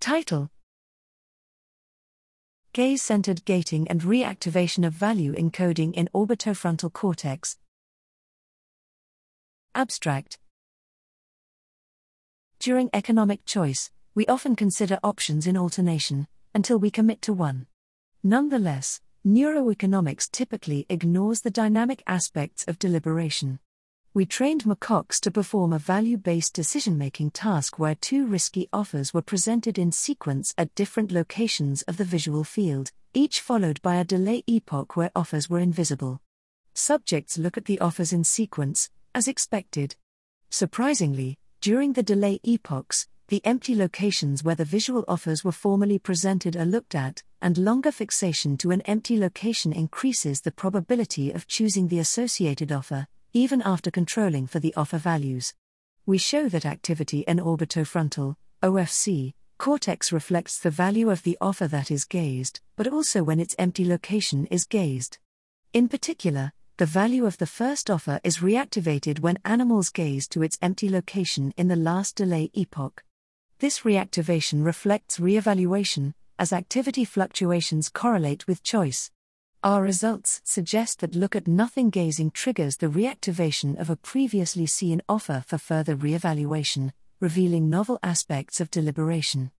Title Gaze centered gating and reactivation of value encoding in orbitofrontal cortex. Abstract During economic choice, we often consider options in alternation, until we commit to one. Nonetheless, neuroeconomics typically ignores the dynamic aspects of deliberation. We trained macaques to perform a value based decision making task where two risky offers were presented in sequence at different locations of the visual field, each followed by a delay epoch where offers were invisible. Subjects look at the offers in sequence, as expected. Surprisingly, during the delay epochs, the empty locations where the visual offers were formally presented are looked at, and longer fixation to an empty location increases the probability of choosing the associated offer, even after controlling for the offer values. We show that activity in orbitofrontal, OFC, cortex reflects the value of the offer that is gazed, but also when its empty location is gazed. In particular, the value of the first offer is reactivated when animals gaze to its empty location in the last delay epoch. This reactivation reflects reevaluation, as activity fluctuations correlate with choice. Our results suggest that look at nothing gazing triggers the reactivation of a previously seen offer for further reevaluation, revealing novel aspects of deliberation.